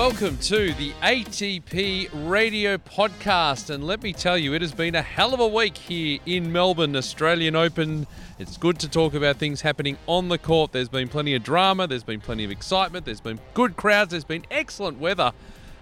Welcome to the ATP Radio Podcast. And let me tell you, it has been a hell of a week here in Melbourne, Australian Open. It's good to talk about things happening on the court. There's been plenty of drama, there's been plenty of excitement, there's been good crowds, there's been excellent weather.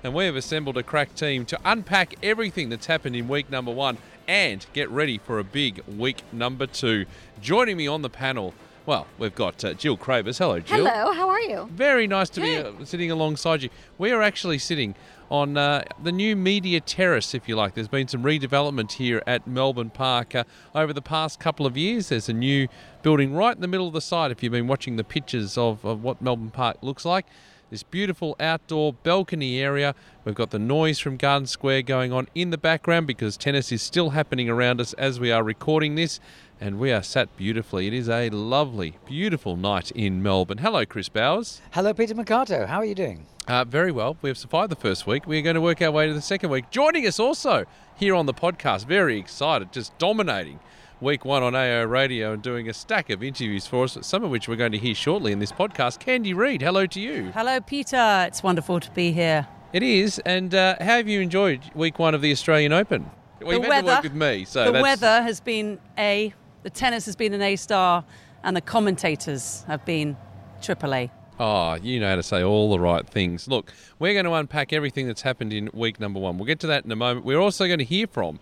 And we have assembled a crack team to unpack everything that's happened in week number one and get ready for a big week number two. Joining me on the panel, well, we've got uh, Jill Craybas. Hello, Jill. Hello, how are you? Very nice to Good. be uh, sitting alongside you. We are actually sitting on uh, the new media terrace, if you like. There's been some redevelopment here at Melbourne Park uh, over the past couple of years. There's a new building right in the middle of the site. If you've been watching the pictures of, of what Melbourne Park looks like, this beautiful outdoor balcony area. We've got the noise from Garden Square going on in the background because tennis is still happening around us as we are recording this. And we are sat beautifully. It is a lovely, beautiful night in Melbourne. Hello, Chris Bowers. Hello, Peter Marcato. How are you doing? Uh, very well. We have survived the first week. We're going to work our way to the second week. Joining us also here on the podcast, very excited, just dominating week one on AO Radio and doing a stack of interviews for us, some of which we're going to hear shortly in this podcast. Candy Reid, hello to you. Hello, Peter. It's wonderful to be here. It is. And uh, how have you enjoyed week one of the Australian Open? Well, The you've had to weather- work with me, so the that's, weather has been A, the tennis has been an A star, and the commentators have been triple A. Oh, you know how to say all the right things. Look, we're going to unpack everything that's happened in week number one. We'll get to that in a moment. We're also going to hear from,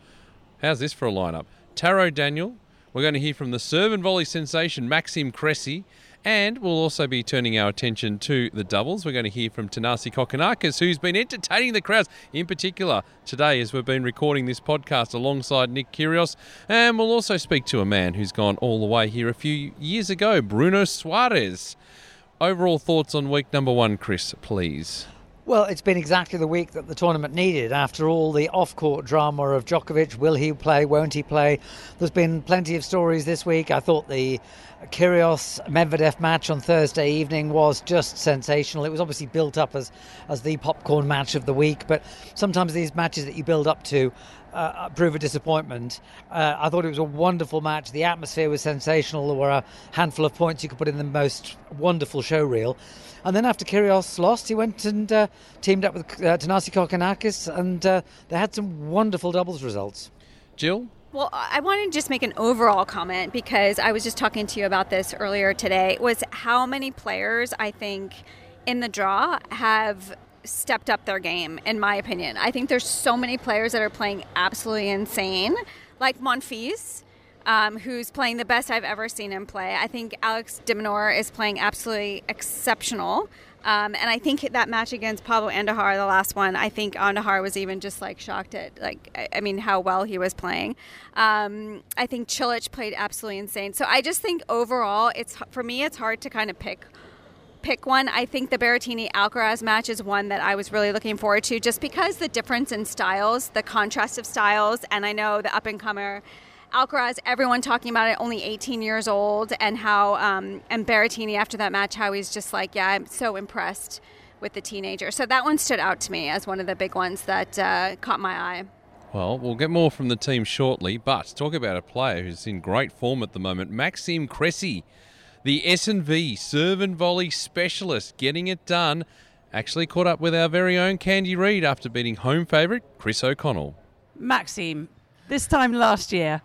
how's this for a lineup? Taro Daniel. We're going to hear from the serve and volley sensation, Maxime Cressy. And we'll also be turning our attention to the doubles. We're going to hear from Thanasi Kokkinakis, who's been entertaining the crowds, in particular today as we've been recording this podcast alongside Nick Kyrgios. And we'll also speak to a man who's gone all the way here a few years ago, Bruno Soares. Overall thoughts on week number one, Chris, please. Well, it's been exactly the week that the tournament needed. After all the off court drama of Djokovic, will he play, won't he play? There's been plenty of stories this week. I thought the Kyrgios Medvedev match on Thursday evening was just sensational. It was obviously built up as, as the popcorn match of the week, but sometimes these matches that you build up to uh, prove a disappointment. Uh, I thought it was a wonderful match. The atmosphere was sensational. There were a handful of points you could put in the most wonderful show reel. And then after Kyrgios lost, he went and uh, teamed up with uh, Thanasi Kokkinakis, and uh, they had some wonderful doubles results. Jill? Well, I want to just make an overall comment because I was just talking to you about this earlier today. Was how many players I think in the draw have stepped up their game, in my opinion. I think there's so many players that are playing absolutely insane, like Monfils. Um, who's playing the best I've ever seen him play? I think Alex de Minaur is playing absolutely exceptional. Um, and I think that match against Pablo Andújar, the last one, I think Andahar was even just like shocked at like I- I mean how well he was playing. Um, I think Cilic played absolutely insane. So I just think overall, it's for me, it's hard to kind of pick pick one. I think the Berrettini Alcaraz match is one that I was really looking forward to, just because the difference in styles, the contrast of styles, and I know the up and comer. Alcaraz, everyone talking about it, only 18 years old, and how, um, and Berrettini after that match, how he's just like, yeah, I'm so impressed with the teenager. So that one stood out to me as one of the big ones that uh, caught my eye. Well, we'll get more from the team shortly, but talk about a player who's in great form at the moment, Maxime Cressy, the S&V serve and volley specialist, getting it done. Actually caught up with our very own Candy Reid after beating home favourite Chris O'Connell. Maxime, this time last year,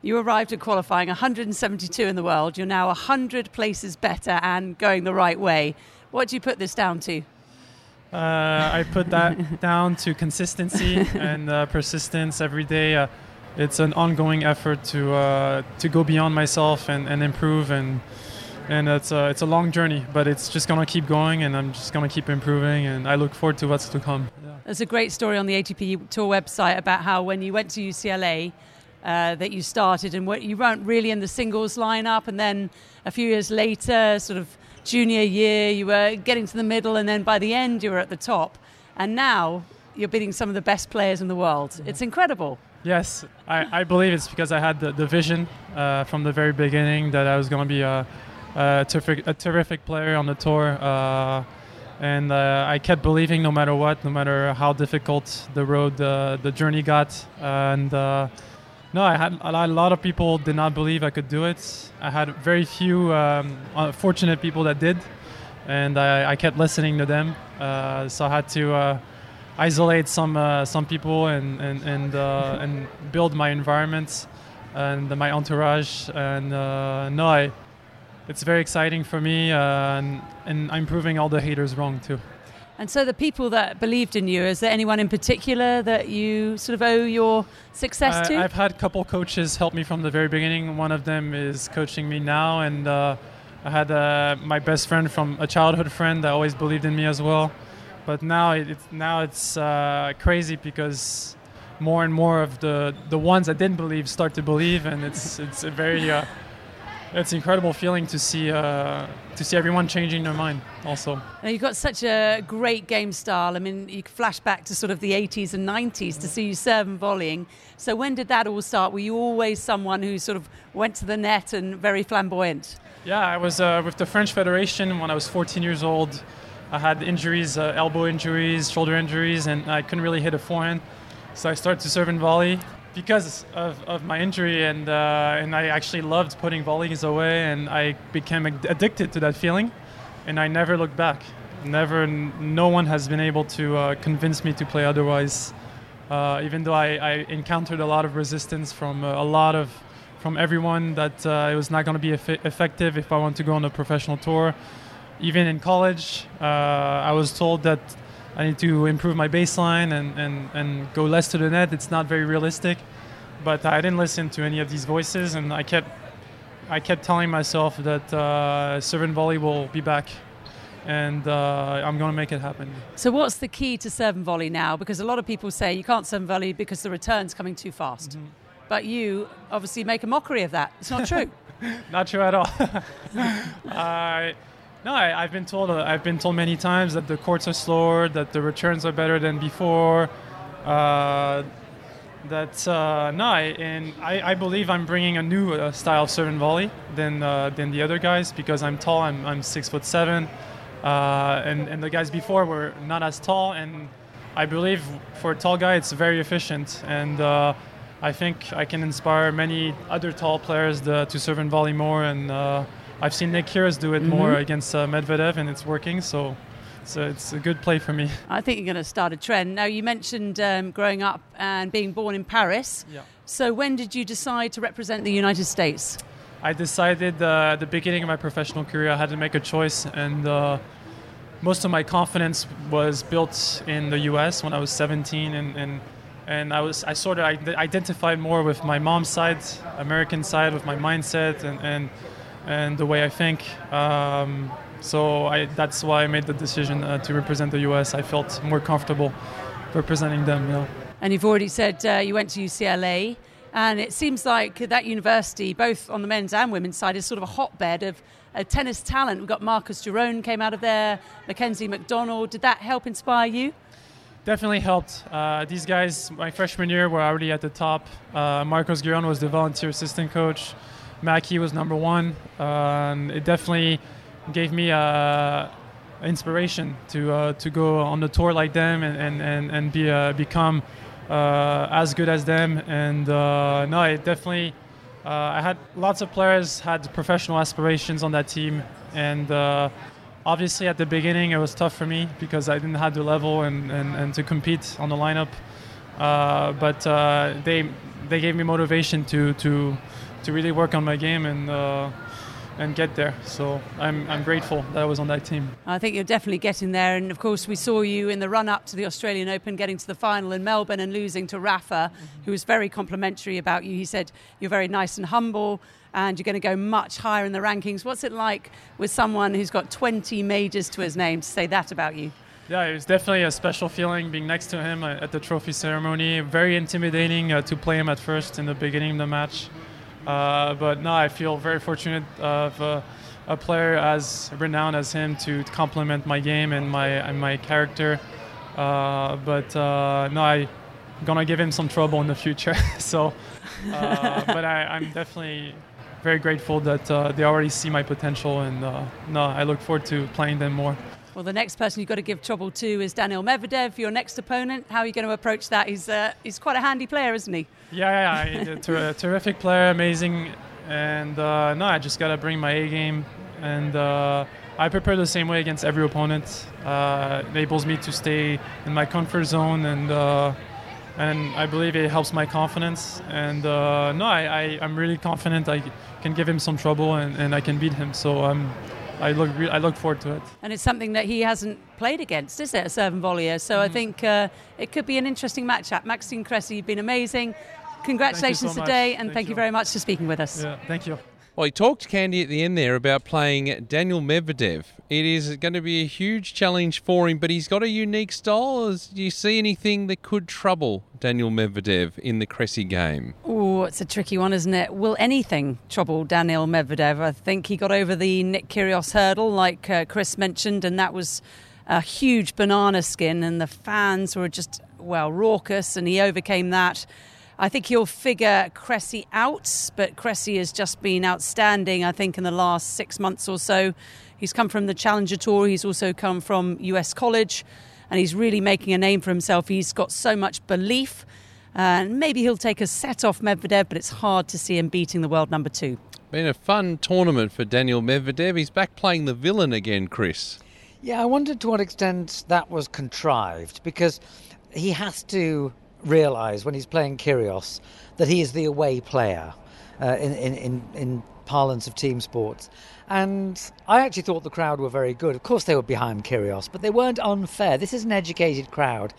you arrived at qualifying 172 in the world. You're now 100 places better and going the right way. What do you put this down to? Uh, I put that down to consistency and uh, persistence every day. Uh, it's an ongoing effort to uh, to go beyond myself and, and improve and and it's a, it's a long journey, but it's just gonna keep going and I'm just gonna keep improving and I look forward to what's to come. Yeah. There's a great story on the ATP Tour website about how when you went to UCLA, uh, that you started and what, you weren't really in the singles lineup, and then a few years later, sort of junior year, you were getting to the middle, and then by the end, you were at the top. And now you're beating some of the best players in the world. It's incredible. Yes, I, I believe it's because I had the, the vision uh, from the very beginning that I was going to be a, a, terrific, a terrific player on the tour. Uh, and uh, I kept believing no matter what, no matter how difficult the road, uh, the journey got. And no, I had a lot, of people did not believe I could do it. I had very few um, fortunate people that did. and I, I kept listening to them. Uh, so I had to uh, isolate some uh, some people and and and, and build my environment and my entourage. And no, I, it's very exciting for me, uh, and, and I'm proving all the haters wrong too. And so, the people that believed in you, is there anyone in particular that you sort of owe your success to? I've had a couple coaches help me from the very beginning. One of them is coaching me now, and uh, I had uh, my best friend from a childhood friend that always believed in me as well. But now it, it's now it's uh, crazy because more and more of the the ones that didn't believe start to believe, and it's it's a very uh, it's an incredible feeling to see uh, to see everyone changing their mind. Also, now you've got such a great game style. I mean, you flash back to sort of the 80s and 90s to see you serve and volleying. So when did that all start? Were you always someone who sort of went to the net and very flamboyant? Yeah, I was uh, with the French Federation when I was 14 years old. I had injuries, uh, elbow injuries, shoulder injuries, and I couldn't really hit a forehand. So I started to serve and volley because of, of my injury, and uh, and I actually loved putting volleys away, and I became addicted to that feeling, and I never looked back. Never, no one has been able to uh, convince me to play otherwise. Uh, even though I, I, encountered a lot of resistance from uh, a lot of from everyone that uh, it was not going to be eff- effective if I want to go on a professional tour. Even in college, uh, I was told that I need to improve my baseline and, and, and go less to the net. It's not very realistic. But I didn't listen to any of these voices, and I kept I kept telling myself that uh, serve volley will be back, and uh, I'm going to make it happen. So, what's the key to serve volley now? Because a lot of people say you can't serve and volley because the return's coming too fast. Mm-hmm. But you obviously make a mockery of that. It's not true. not true at all. I no, I, have been told. Uh, I've been told many times that the courts are slower, that the returns are better than before. Uh, that uh, no, I, and I, I, believe I'm bringing a new uh, style of serve and volley than uh, than the other guys because I'm tall. I'm, I'm six foot seven, uh, and and the guys before were not as tall. And I believe for a tall guy, it's very efficient. And I think I can inspire many other tall players to, to serve and volley more and I've seen Nick Kyrgios do it mm-hmm. more against uh, Medvedev, and it's working. So. So it's a good play for me. I think you're going to start a trend. Now, you mentioned um, growing up and being born in Paris. Yeah. So, when did you decide to represent the United States? I decided uh, at the beginning of my professional career I had to make a choice, and uh, most of my confidence was built in the U.S. when I was 17, and, and and I was I sort of identified more with my mom's side, American side, with my mindset, and, and and the way I think. Um, so I, that's why I made the decision uh, to represent the US. I felt more comfortable representing them. Yeah. And you've already said uh, you went to UCLA, and it seems like that university, both on the men's and women's side, is sort of a hotbed of uh, tennis talent. We've got Marcos Giron came out of there, Mackenzie McDonald. Did that help inspire you? Definitely helped. Uh, these guys, my freshman year, were already at the top. Uh, Marcos was the volunteer assistant coach. Mackie was number one. and it definitely gave me uh, inspiration to uh, to go on the tour like them and and and, and be uh, become uh, as good as them. And uh, no, it definitely. Uh, I had lots of players had professional aspirations on that team, and obviously at the beginning it was tough for me because I didn't have the level and, and, and to compete on the lineup. but they they gave me motivation to to to really work on my game and uh, and get there. So I'm, I'm grateful that I was on that team. I think you're definitely getting there. And of course, we saw you in the run up to the Australian Open, getting to the final in Melbourne and losing to Rafa, mm-hmm. who was very complimentary about you. He said you're very nice and humble. And you're going to go much higher in the rankings. What's it like with someone who's got 20 majors to his name to say that about you? Yeah, it was definitely a special feeling being next to him at the trophy ceremony. Very intimidating uh, to play him at first in the beginning of the match. Uh, but no, I feel very fortunate of uh, a player as renowned as him to complement my game and my and my character. Uh, but uh, no, I'm gonna give him some trouble in the future. so, uh, but I, am definitely very grateful that they already see my potential, and no, I look forward to playing them more. Well, the next person you've got to give trouble to is Daniil Medvedev, your next opponent. How are you going to approach that? He's, uh, he's quite a handy player, isn't he? Yeah, yeah, yeah. ter- terrific player, amazing. And uh, no, I just got to bring my A game. And uh, I prepare the same way against every opponent. Uh, enables me to stay in my comfort zone, and uh, and I believe it helps my confidence. And uh, no, I, I am really confident I can give him some trouble and, and I can beat him. So um, I look re- I look forward to it. And it's something that he hasn't played against, is it, a serve volleyer? So mm-hmm. I think uh, it could be an interesting matchup. Maxime Cressy, you've been amazing. Congratulations so today, and thank, thank you. you very much for speaking with us. Yeah, thank you. Well, he talked to Candy at the end there about playing Daniel Medvedev. It is going to be a huge challenge for him, but he's got a unique style. Do you see anything that could trouble Daniel Medvedev in the Cressy game? Oh, it's a tricky one, isn't it? Will anything trouble Daniel Medvedev? I think he got over the Nick Kyrgios hurdle, like uh, Chris mentioned, and that was a huge banana skin, and the fans were just, well, raucous, and he overcame that. I think he'll figure Cressy out, but Cressy has just been outstanding, I think, in the last six months or so. He's come from the Challenger Tour, he's also come from US College, and he's really making a name for himself. He's got so much belief. Uh, and maybe he'll take a set off Medvedev, but it's hard to see him beating the world number two. Been a fun tournament for Daniel Medvedev. He's back playing the villain again, Chris. Yeah, I wondered to what extent that was contrived because he has to realise when he's playing Kyrgios that he is the away player uh, in, in, in, parlance of team sports. And I actually thought the crowd were very good. Of course, they were behind Kyrgios, but they weren't unfair. This is an educated crowd,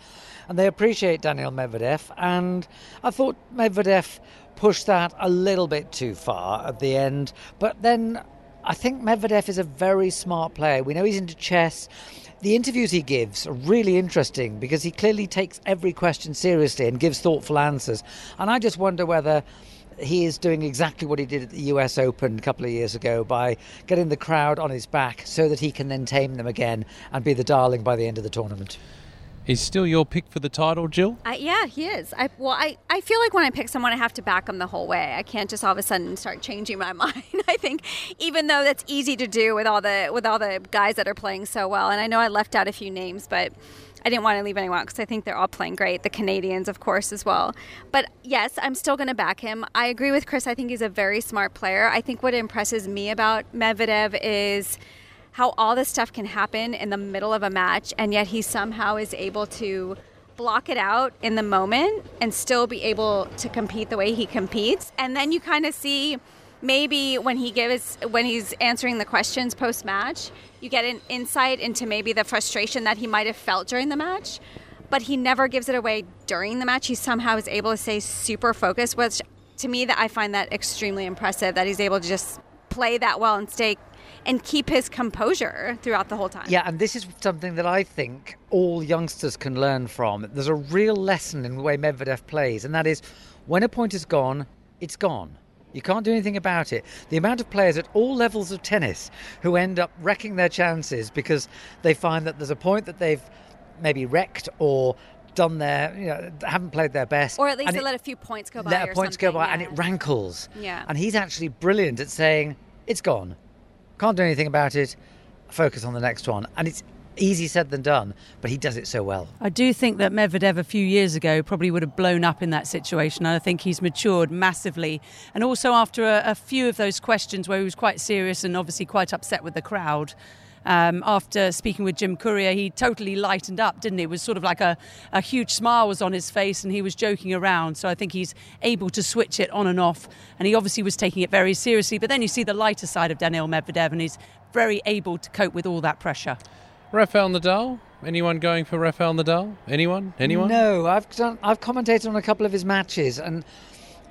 and they appreciate Daniel Medvedev. And I thought Medvedev pushed that a little bit too far at the end. But then I think Medvedev is a very smart player. We know he's into chess the interviews he gives are really interesting because he clearly takes every question seriously and gives thoughtful answers. And I just wonder whether he is doing exactly what he did at the US Open a couple of years ago by getting the crowd on his back so that he can then tame them again and be the darling by the end of the tournament. He's still your pick for the title, Jill? Uh, yeah, he is. I, well, I, I feel like when I pick someone, I have to back them the whole way. I can't just all of a sudden start changing my mind. I think, even though that's easy to do with all the with all the guys that are playing so well, and I know I left out a few names, but I didn't want to leave anyone out because I think they're all playing great. The Canadians, of course, as well. But yes, I'm still going to back him. I agree with Chris. I think he's a very smart player. I think what impresses me about Medvedev is how all this stuff can happen in the middle of a match, and yet he somehow is able to block it out in the moment and still be able to compete the way he competes. And then you kind of see maybe when he gives when he's answering the questions post match, you get an insight into maybe the frustration that he might have felt during the match. But he never gives it away during the match. He somehow is able to stay super focused, which to me that I find that extremely impressive that he's able to just play that well and stay and keep his composure throughout the whole time. Yeah, and this is something that I think all youngsters can learn from. There's a real lesson in the way Medvedev plays, and that is when a point is gone, it's gone. You can't do anything about it. The amount of players at all levels of tennis who end up wrecking their chances because they find that there's a point that they've maybe wrecked or done their, you know, haven't played their best. Or at least they it, let a few points go by. Let points go by yeah. and it rankles. Yeah. And he's actually brilliant at saying, it's gone. Can't do anything about it. Focus on the next one. And it's easy said than done, but he does it so well. I do think that Medvedev a few years ago probably would have blown up in that situation. And I think he's matured massively. And also after a, a few of those questions where he was quite serious and obviously quite upset with the crowd. Um, after speaking with Jim Courier, he totally lightened up, didn't he? It was sort of like a, a huge smile was on his face and he was joking around. So I think he's able to switch it on and off. And he obviously was taking it very seriously. But then you see the lighter side of Daniel Medvedev and he's very able to cope with all that pressure. Rafael Nadal? Anyone going for Rafael Nadal? Anyone? Anyone? No, I've done, I've commentated on a couple of his matches and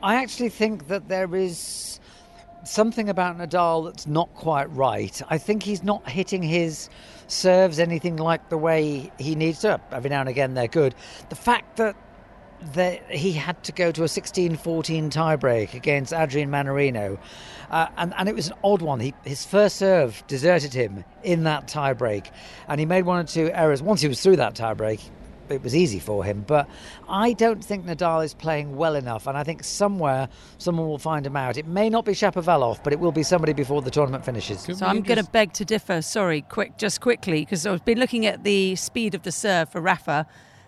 I actually think that there is something about Nadal that's not quite right. I think he's not hitting his serves anything like the way he needs to. Every now and again, they're good. The fact that that he had to go to a 16-14 tiebreak against Adrian Mannarino, uh, and and it was an odd one. He, his first serve deserted him in that tiebreak, and he made one or two errors. Once he was through that tiebreak, it was easy for him. But I don't think Nadal is playing well enough, and I think somewhere someone will find him out. It may not be Shapovalov, but it will be somebody before the tournament finishes. so I'm going to beg to differ. Sorry, quick, just quickly, because I've been looking at the speed of the serve for Rafa.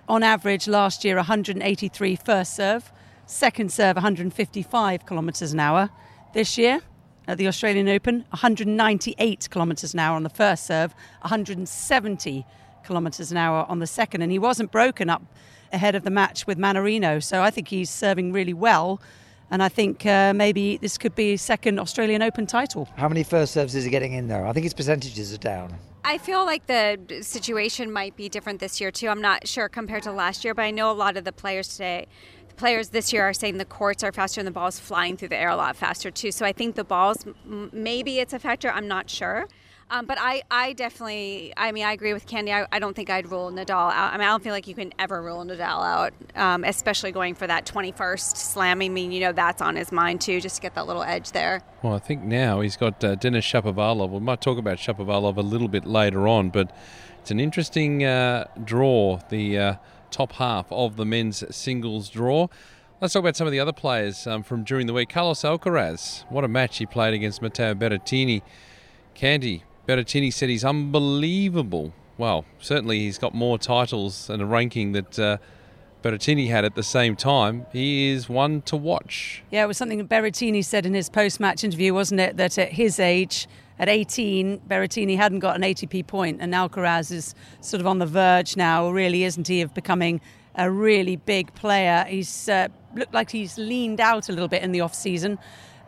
On average, last year 183 first serve, second serve 155 kilometres an hour. This year, at the Australian Open, 198 kilometres an hour on the first serve, 170 kilometres an hour on the second, and he wasn't broken up ahead of the match with Mannarino. So I think he's serving really well. And I think uh, maybe this could be his second Australian Open title. How many first serves is he getting in there? I think his percentages are down. I feel like the situation might be different this year too. I'm not sure compared to last year, but I know a lot of the players today, the players this year are saying the courts are faster and the ball's flying through the air a lot faster too. So I think the balls, maybe it's a factor. I'm not sure. Um, but I, I definitely, I mean, I agree with Candy. I, I, don't think I'd rule Nadal out. I mean, I don't feel like you can ever rule Nadal out, um, especially going for that 21st slam. I mean, you know, that's on his mind too, just to get that little edge there. Well, I think now he's got uh, Denis Shapovalov. We might talk about Shapovalov a little bit later on, but it's an interesting uh, draw, the uh, top half of the men's singles draw. Let's talk about some of the other players um, from during the week. Carlos Alcaraz, what a match he played against Matteo Berrettini. Candy, Berrettini said he's unbelievable. Well, certainly he's got more titles and a ranking that uh, Berrettini had at the same time. He is one to watch. Yeah, it was something Berrettini said in his post-match interview, wasn't it? That at his age, at 18, Berrettini hadn't got an ATP point, and Alcaraz is sort of on the verge now, really, isn't he, of becoming a really big player. He's uh, looked like he's leaned out a little bit in the off season.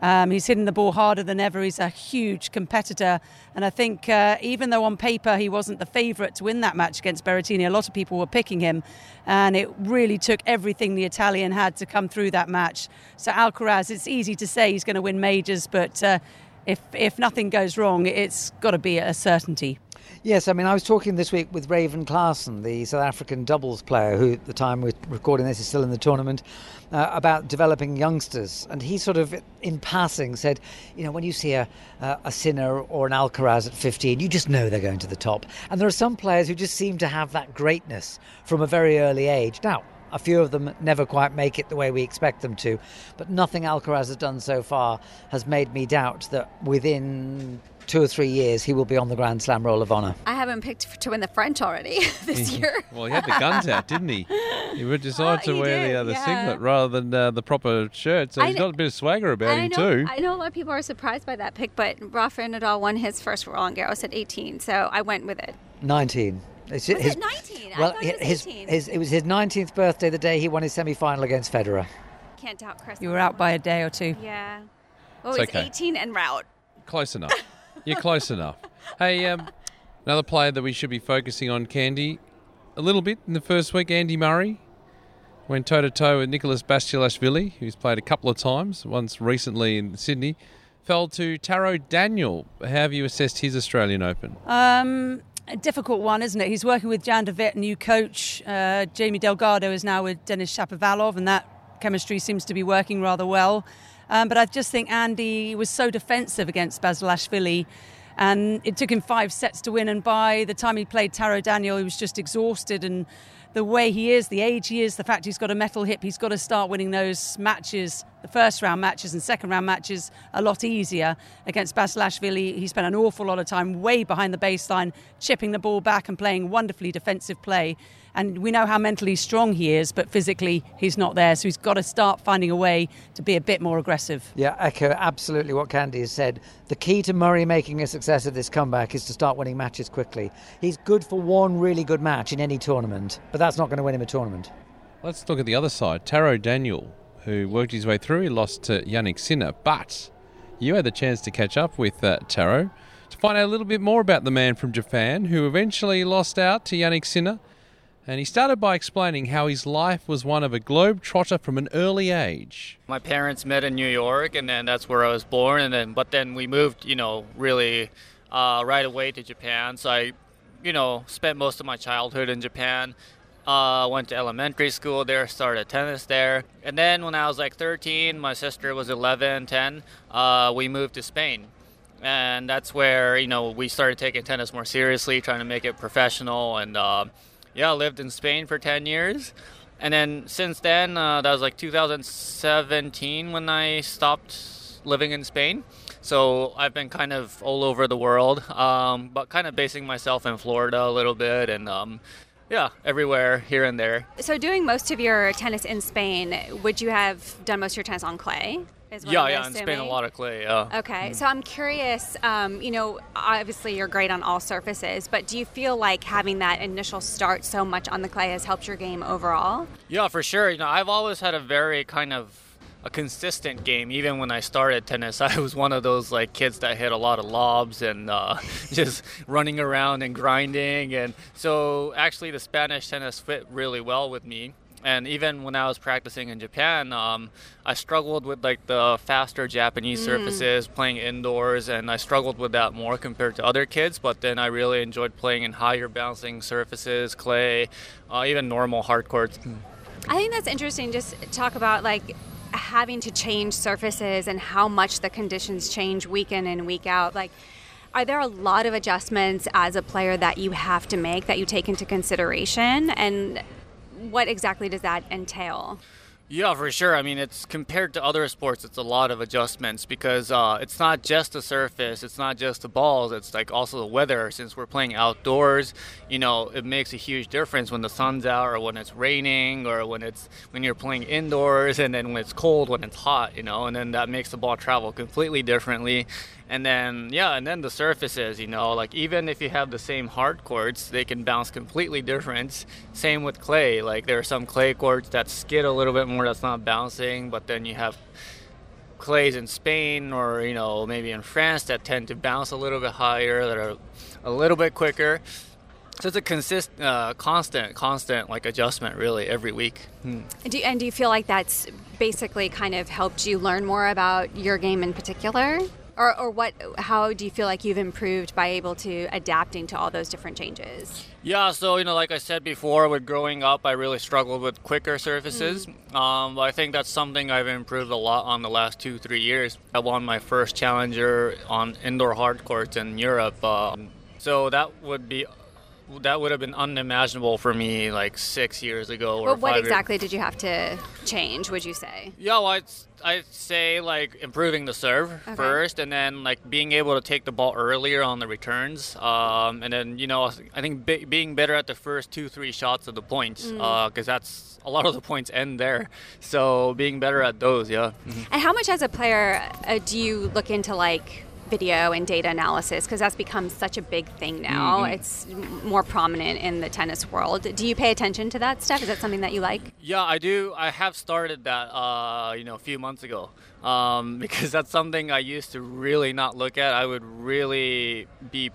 Um, he's hitting the ball harder than ever. He's a huge competitor. And I think uh, even though on paper he wasn't the favourite to win that match against Berrettini, a lot of people were picking him. And it really took everything the Italian had to come through that match. So Alcaraz, it's easy to say he's going to win majors, but uh, if, if nothing goes wrong, it's got to be a certainty. Yes, I mean, I was talking this week with Raven Klaasen, the South African doubles player, who at the time we're recording this is still in the tournament, uh, about developing youngsters. And he sort of, in passing, said, you know, when you see a, uh, a Sinner or an Alcaraz at 15, you just know they're going to the top. And there are some players who just seem to have that greatness from a very early age. Now, a few of them never quite make it the way we expect them to, but nothing Alcaraz has done so far has made me doubt that within two or three years, he will be on the Grand Slam Roll of Honour. I haven't picked to win the French already this year. well, he had the guns out, didn't he? He would decide to wear did, the, uh, the yeah. singlet rather than uh, the proper shirt, so I he's got a bit of swagger about him know, too. I know a lot of people are surprised by that pick, but Rafael Nadal won his first Roland Garros at 18, so I went with it. 19. It's was his, it 19? Well, it his, his, it was his 19th birthday the day he won his semi-final against Federer. Can't doubt Chris. You were out by a day or two. Yeah. Oh, he's okay. 18 and route. Close enough. You're close enough. Hey, um, another player that we should be focusing on, Candy, a little bit in the first week, Andy Murray went toe to toe with Nicholas Basilashvili, who's played a couple of times, once recently in Sydney. Fell to Taro Daniel. How have you assessed his Australian Open? Um, a difficult one, isn't it? He's working with Jan de Witt, new coach. Uh, Jamie Delgado is now with Denis Shapovalov, and that chemistry seems to be working rather well. Um, but I just think Andy was so defensive against Basilashvili. And it took him five sets to win. And by the time he played Taro Daniel, he was just exhausted. And the way he is, the age he is, the fact he's got a metal hip, he's got to start winning those matches, the first round matches and second round matches, a lot easier. Against Basilashvili, he spent an awful lot of time way behind the baseline, chipping the ball back and playing wonderfully defensive play. And we know how mentally strong he is, but physically he's not there. So he's got to start finding a way to be a bit more aggressive. Yeah, echo absolutely what Candy has said. The key to Murray making a success of this comeback is to start winning matches quickly. He's good for one really good match in any tournament, but that's not going to win him a tournament. Let's look at the other side. Taro Daniel, who worked his way through, he lost to Jannik Sinner, but you had the chance to catch up with uh, Taro to find out a little bit more about the man from Japan who eventually lost out to Jannik Sinner and he started by explaining how his life was one of a globe trotter from an early age. My parents met in New York, and then that's where I was born. And then, but then we moved, you know, really uh, right away to Japan. So I, you know, spent most of my childhood in Japan. Uh, went to elementary school there, started tennis there. And then when I was like 13, my sister was 11, 10, uh, we moved to Spain. And that's where, you know, we started taking tennis more seriously, trying to make it professional. And, uh, yeah, I lived in Spain for 10 years. And then since then, uh, that was like 2017 when I stopped living in Spain. So I've been kind of all over the world, um, but kind of basing myself in Florida a little bit. And um, yeah, everywhere, here and there. So, doing most of your tennis in Spain, would you have done most of your tennis on clay? Yeah, yeah, in Spain, a lot of clay. Yeah. Okay, mm. so I'm curious. Um, you know, obviously you're great on all surfaces, but do you feel like having that initial start so much on the clay has helped your game overall? Yeah, for sure. You know, I've always had a very kind of a consistent game. Even when I started tennis, I was one of those like kids that hit a lot of lobs and uh, just running around and grinding. And so actually, the Spanish tennis fit really well with me. And even when I was practicing in Japan, um, I struggled with like the faster Japanese mm. surfaces, playing indoors, and I struggled with that more compared to other kids. But then I really enjoyed playing in higher bouncing surfaces, clay, uh, even normal hard courts. I think that's interesting. Just talk about like having to change surfaces and how much the conditions change week in and week out. Like, are there a lot of adjustments as a player that you have to make that you take into consideration? And what exactly does that entail? Yeah, for sure. I mean, it's compared to other sports, it's a lot of adjustments because uh, it's not just the surface, it's not just the balls, it's like also the weather. Since we're playing outdoors, you know, it makes a huge difference when the sun's out or when it's raining or when it's when you're playing indoors and then when it's cold, when it's hot, you know, and then that makes the ball travel completely differently and then yeah and then the surfaces you know like even if you have the same hard courts they can bounce completely different same with clay like there are some clay courts that skid a little bit more that's not bouncing but then you have clays in Spain or you know maybe in France that tend to bounce a little bit higher that are a little bit quicker so it's a consist, uh, constant, constant like adjustment really every week. Hmm. Do, and do you feel like that's basically kind of helped you learn more about your game in particular? Or, or what how do you feel like you've improved by able to adapting to all those different changes? Yeah so you know like i said before with growing up i really struggled with quicker surfaces. Mm-hmm. um, but i think that's something i've improved a lot on the last two three years. I won my first challenger on indoor hard courts in europe um, so that would be that would have been unimaginable for me like six years ago. Or what exactly years. did you have to change? Would you say? Yeah, well, I'd, I'd say like improving the serve okay. first, and then like being able to take the ball earlier on the returns, um, and then you know I think be- being better at the first two three shots of the points because mm. uh, that's a lot of the points end there. So being better at those, yeah. Mm-hmm. And how much as a player uh, do you look into like video and data analysis because that's become such a big thing now. Mm-hmm. It's more prominent in the tennis world. Do you pay attention to that stuff? Is that something that you like? Yeah, I do. I have started that, uh, you know, a few months ago um, because that's something I used to really not look at. I would really be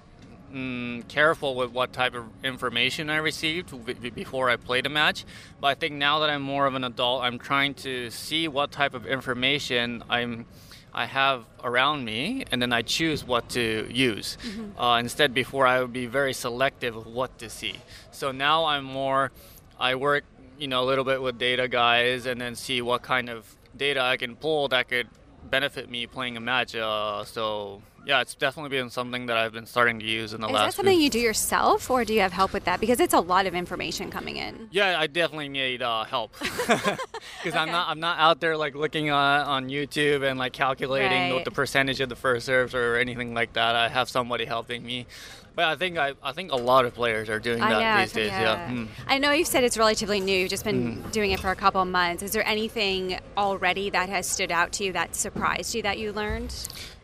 mm, careful with what type of information I received before I played a match. But I think now that I'm more of an adult, I'm trying to see what type of information I'm I have around me, and then I choose what to use. Mm-hmm. Uh, instead, before I would be very selective of what to see. So now I'm more, I work, you know, a little bit with data guys, and then see what kind of data I can pull that could benefit me playing a match. Uh, so yeah, it's definitely been something that I've been starting to use in the Is last. Is that something few... you do yourself, or do you have help with that? Because it's a lot of information coming in. Yeah, I definitely need uh, help because okay. I'm not I'm not out there like looking on, on YouTube and like calculating right. what the percentage of the first serves or anything like that. I have somebody helping me. But I think I, I think a lot of players are doing that know, these days. Yeah. Mm. I know you've said it's relatively new. You've just been mm. doing it for a couple of months. Is there anything already that has stood out to you that surprised you that you learned?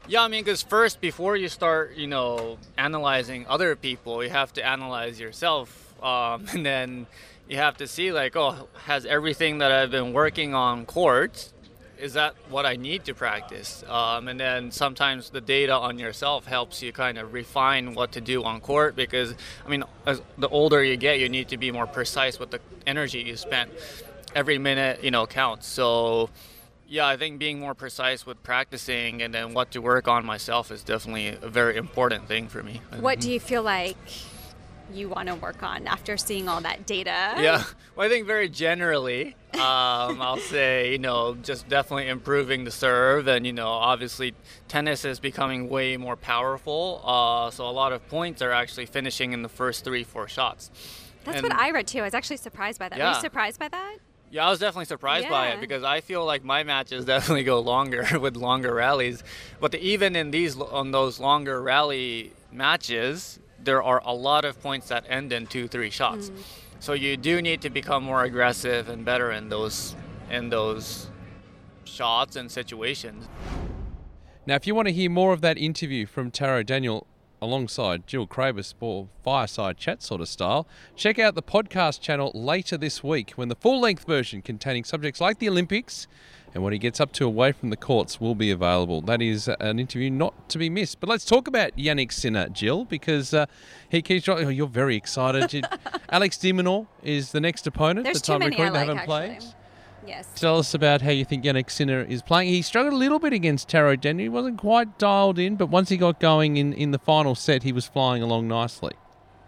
Yeah, I mean, because first, before you start, you know, analyzing other people, you have to analyze yourself, um, and then you have to see like, oh, has everything that I've been working on court, is that what I need to practice? Um, and then sometimes the data on yourself helps you kind of refine what to do on court because, I mean, as the older you get, you need to be more precise with the energy you spent. Every minute, you know, counts. So yeah, I think being more precise with practicing and then what to work on myself is definitely a very important thing for me. What do you feel like you want to work on after seeing all that data? Yeah, well, I think very generally, um, I'll say, you know, just definitely improving the serve. And, you know, obviously tennis is becoming way more powerful. Uh, so a lot of points are actually finishing in the first three, four shots. That's and, what I read too. I was actually surprised by that. Yeah. Were you surprised by that? Yeah, I was definitely surprised yeah. by it because I feel like my matches definitely go longer with longer rallies. But the, even in these on those longer rally matches, there are a lot of points that end in two, three shots. Mm. So you do need to become more aggressive and better in those in those shots and situations. Now, if you want to hear more of that interview from Taro Daniel alongside Jill Craybas for fireside chat sort of style, check out the podcast channel later this week when the full length version containing subjects like the Olympics and what he gets up to away from the courts will be available. That is an interview not to be missed. But let's talk about Jannik Sinner, Jill, because uh, he keeps. Oh, you're very excited. Alex de Minaur is the next opponent. There's the too time recording they haven't actually. played. Yes. Tell us about how you think Jannik Sinner is playing. He struggled a little bit against Taro Daniel. He wasn't quite dialed in, but once he got going in, in the final set, he was flying along nicely.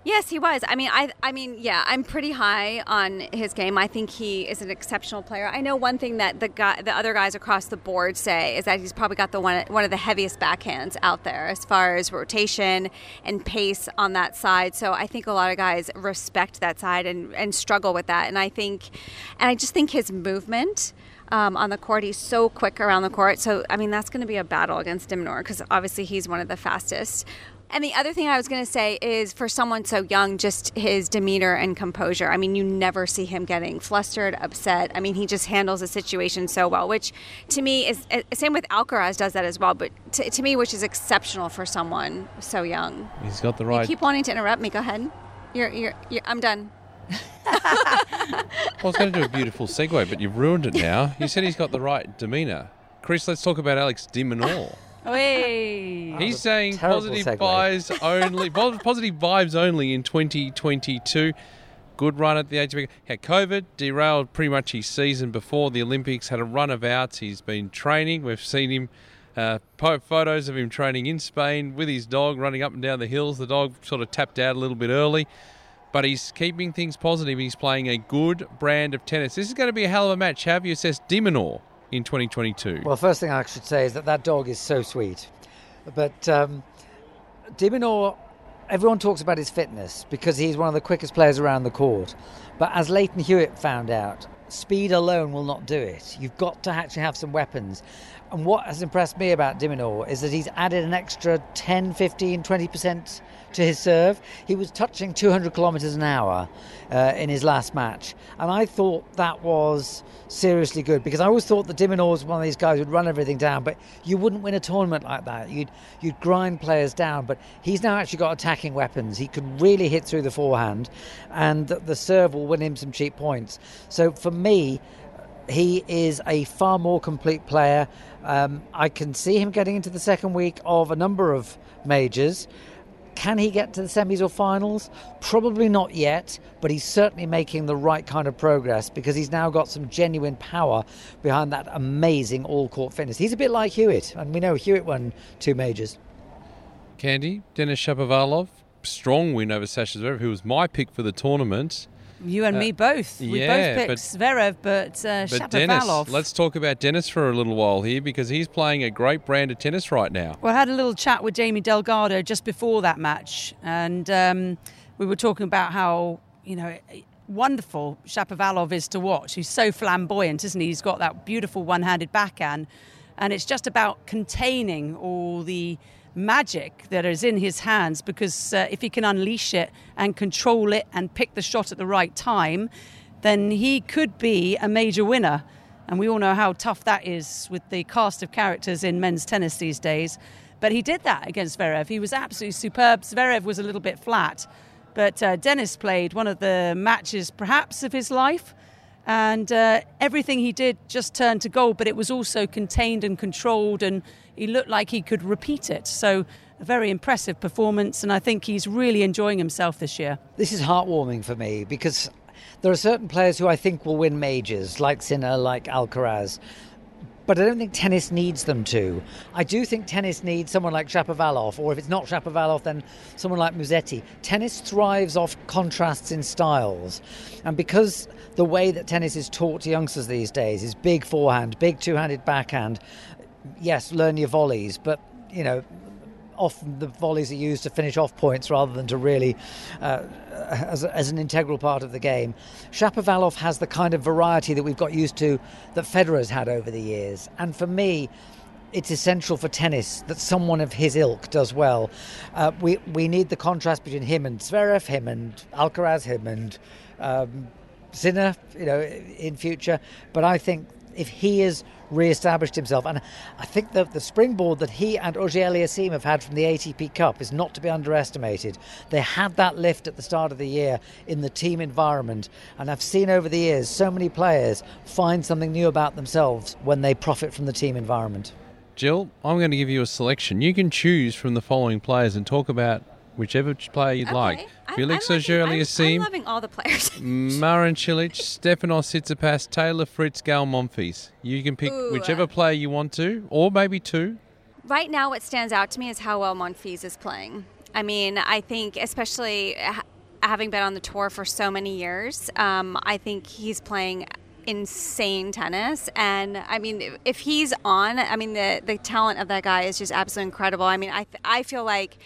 Yes, he was. I mean, I, I mean, yeah, I'm pretty high on his game. I think he is an exceptional player. I know one thing that the guy, the other guys across the board say is that he's probably got the one, one of the heaviest backhands out there as far as rotation and pace on that side. So I think a lot of guys respect that side and, and struggle with that. And I think, and I just think his movement. Um, on the court. He's so quick around the court. So, I mean, that's going to be a battle against de Minaur because obviously he's one of the fastest. And the other thing I was going to say is for someone so young, just his demeanor and composure. I mean, you never see him getting flustered, upset. I mean, he just handles the situation so well, which to me is uh, same with Alcaraz does that as well, but to, to me, which is exceptional for someone so young. He's got the right. You keep wanting to interrupt me. Go ahead. You're, you're, you're, I'm done. I was going to do a beautiful segue, but you've ruined it now. You said he's got the right demeanour. Chris, let's talk about Alex de. Hey. He's saying terrible positive segue. vibes only. positive vibes only in 2022. Good run at the age of had COVID, derailed pretty much his season before the Olympics. Had a run of outs. He's been training. We've seen him. Uh, photos of him training in Spain with his dog, running up and down the hills. The dog sort of tapped out a little bit early, but he's keeping things positive. He's playing a good brand of tennis. This is going to be a hell of a match. Have you assessed de Minaur in 2022? Well, first thing I should say is that that dog is so sweet. But um, de Minaur, everyone talks about his fitness because he's one of the quickest players around the court. But as Lleyton Hewitt found out, speed alone will not do it. You've got to actually have some weapons. And what has impressed me about de Minaur is that he's added an extra 10, 15, 20% to his serve. He was touching 200 kilometres an hour uh, in his last match. And I thought that was seriously good because I always thought that de Minaur was one of these guys who'd run everything down, but you wouldn't win a tournament like that. You'd, you'd grind players down. But he's now actually got attacking weapons. He could really hit through the forehand, and the, the serve will win him some cheap points. So for me, he is a far more complete player. Um, I can see him getting into the second week of a number of majors. Can he get to the semis or finals? Probably not yet, but he's certainly making the right kind of progress because he's now got some genuine power behind that amazing all court fitness. He's a bit like Hewitt, and we know Hewitt won two majors. Candy, Denis Shapovalov, strong win over Sasha Zverev, who was my pick for the tournament. You and me both. We yeah, both but- picked Zverev, but, uh, But Denis, Shapovalov. let's talk about Denis for a little while here because he's playing a great brand of tennis right now. Well, I had a little chat with Jamie Delgado just before that match, and um, we were talking about how you know wonderful Shapovalov is to watch. He's so flamboyant, isn't he? He's got that beautiful one-handed backhand, and it's just about containing all the magic that is in his hands. Because uh, if he can unleash it and control it and pick the shot at the right time, then he could be a major winner. And we all know how tough that is with the cast of characters in men's tennis these days. But he did that against Zverev. He was absolutely superb. Zverev was a little bit flat. But uh, Denis played one of the matches perhaps of his life. And uh, everything he did just turned to gold, but it was also contained and controlled, and he looked like he could repeat it. So, a very impressive performance, and I think he's really enjoying himself this year. This is heartwarming for me because there are certain players who I think will win majors, like Sinner, like Alcaraz. But I don't think tennis needs them to. I do think tennis needs someone like Shapovalov, or if it's not Shapovalov, then someone like Musetti. Tennis thrives off contrasts in styles. And because the way that tennis is taught to youngsters these days is big forehand, big two handed backhand, yes, learn your volleys, but, you know, often the volleys are used to finish off points rather than to really uh, as, as an integral part of the game. Shapovalov has the kind of variety that we've got used to that Federer's had over the years. And for me, it's essential for tennis that someone of his ilk does well. Uh, we we need the contrast between him and Zverev, him and Alcaraz, him and um, Sinner, you know, in future. But I think if he has re-established himself, and I think that the springboard that he and Auger-Aliassime have had from the ATP Cup is not to be underestimated. They had that lift at the start of the year in the team environment, and I've seen over the years so many players find something new about themselves when they profit from the team environment. Jill, I'm going to give you a selection. You can choose from the following players and talk about whichever player you'd Okay. like. I'm- Felix I'm liking- I'm- I'm loving all the players. Marin Cilic, Stefanos Tsitsipas, Taylor Fritz, Gaël Monfils. You can pick Ooh. whichever player you want to, or maybe two. right now, what stands out to me is how well Monfils is playing. I mean, I think, especially having been on the tour for so many years, um, I think he's playing insane tennis. And I mean, if he's on, I mean, the the talent of that guy is just absolutely incredible. I mean, I th- I feel like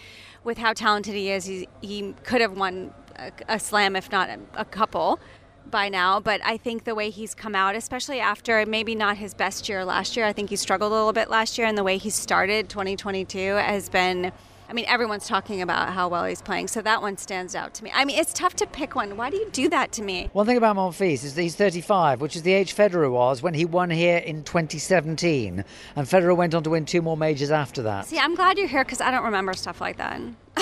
with how talented he is, he he could have won a, a slam, if not a, a couple. By now, but I think the way he's come out, especially after maybe not his best year last year, I think he struggled a little bit last year, and the way he started 2022 has been. I mean, everyone's talking about how well he's playing, so that one stands out to me. I mean, it's tough to pick one. Why do you do that to me? One thing about Monfils is that he's 35, which is the age Federer was when he won here in 2017, and Federer went on to win two more majors after that. See, I'm glad you're here because I don't remember stuff like that.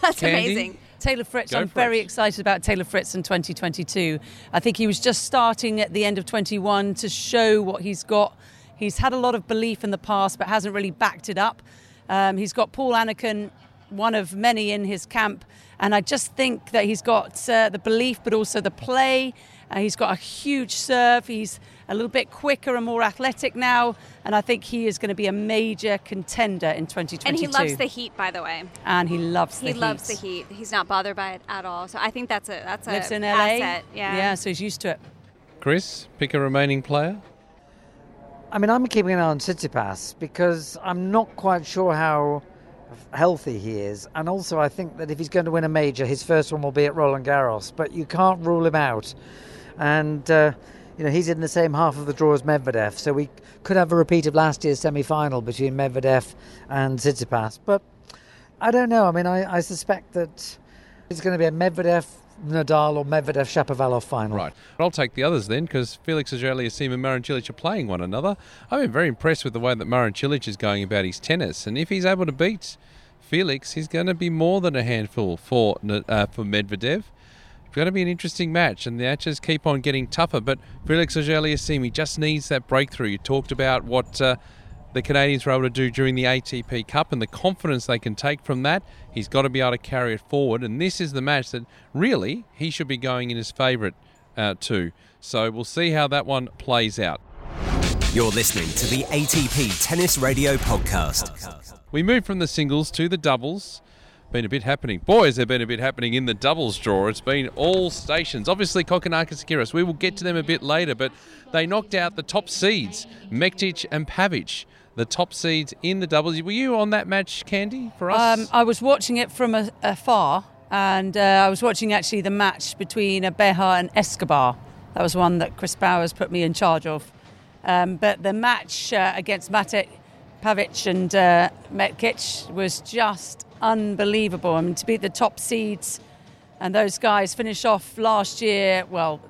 That's Candy? amazing. Taylor Fritz, Go I'm very it. excited about Taylor Fritz in 2022. I think he was just starting at the end of 21 to show what he's got. He's had a lot of belief in the past, but hasn't really backed it up. Um, he's got Paul Annacone, one of many in his camp, and I just think that he's got uh, the belief, but also the play. Uh, he's got a huge serve. He's a little bit quicker and more athletic now, and I think he is going to be a major contender in 2022. And he loves the heat, by the way. And he loves the He heat. loves the heat. He's not bothered by it at all. So I think that's a that's a lives in LA. asset. Yeah. yeah, so he's used to it. Chris, pick a remaining player. I mean, I'm keeping an eye on Tsitsipas because I'm not quite sure how healthy he is, and also I think that if he's going to win a major, his first one will be at Roland Garros. But you can't rule him out, and uh, you know he's in the same half of the draw as Medvedev, so we could have a repeat of last year's semi-final between Medvedev and Tsitsipas. But I don't know. I mean, I, I suspect that it's going to be a Medvedev. Nadal or Medvedev Shapovalov final. Right. I'll take the others then because Felix Auger-Aliassime and Marin Cilic are playing one another. I've been very impressed with the way that Marin Cilic is going about his tennis, and if he's able to beat Felix, he's going to be more than a handful for uh, for Medvedev. It's going to be an interesting match, and the matches keep on getting tougher. But Felix Auger-Aliassime just needs that breakthrough. You talked about what uh, the Canadians were able to do during the ATP Cup and the confidence they can take from that. He's got to be able to carry it forward, and this is the match that really he should be going in his favourite uh, too. So we'll see how that one plays out. You're listening to the ATP Tennis Radio Podcast. We move from the singles to the doubles. Been a bit happening. Boys, there been a bit happening in the doubles draw. It's been all stations. Obviously, Kokkinakis Kyrgios. We will get to them a bit later, but they knocked out the top seeds, Mektic and Pavic, the top seeds in the doubles. Were you on that match, Candy, for us? Um, I was watching it from afar, and uh, I was watching actually the match between uh, Behar and Escobar. That was one that Chris Bowers put me in charge of. Um, but the match uh, against Matic, Pavic, and uh, Mektic was just unbelievable. I mean, to beat the top seeds and those guys finish off last year, well,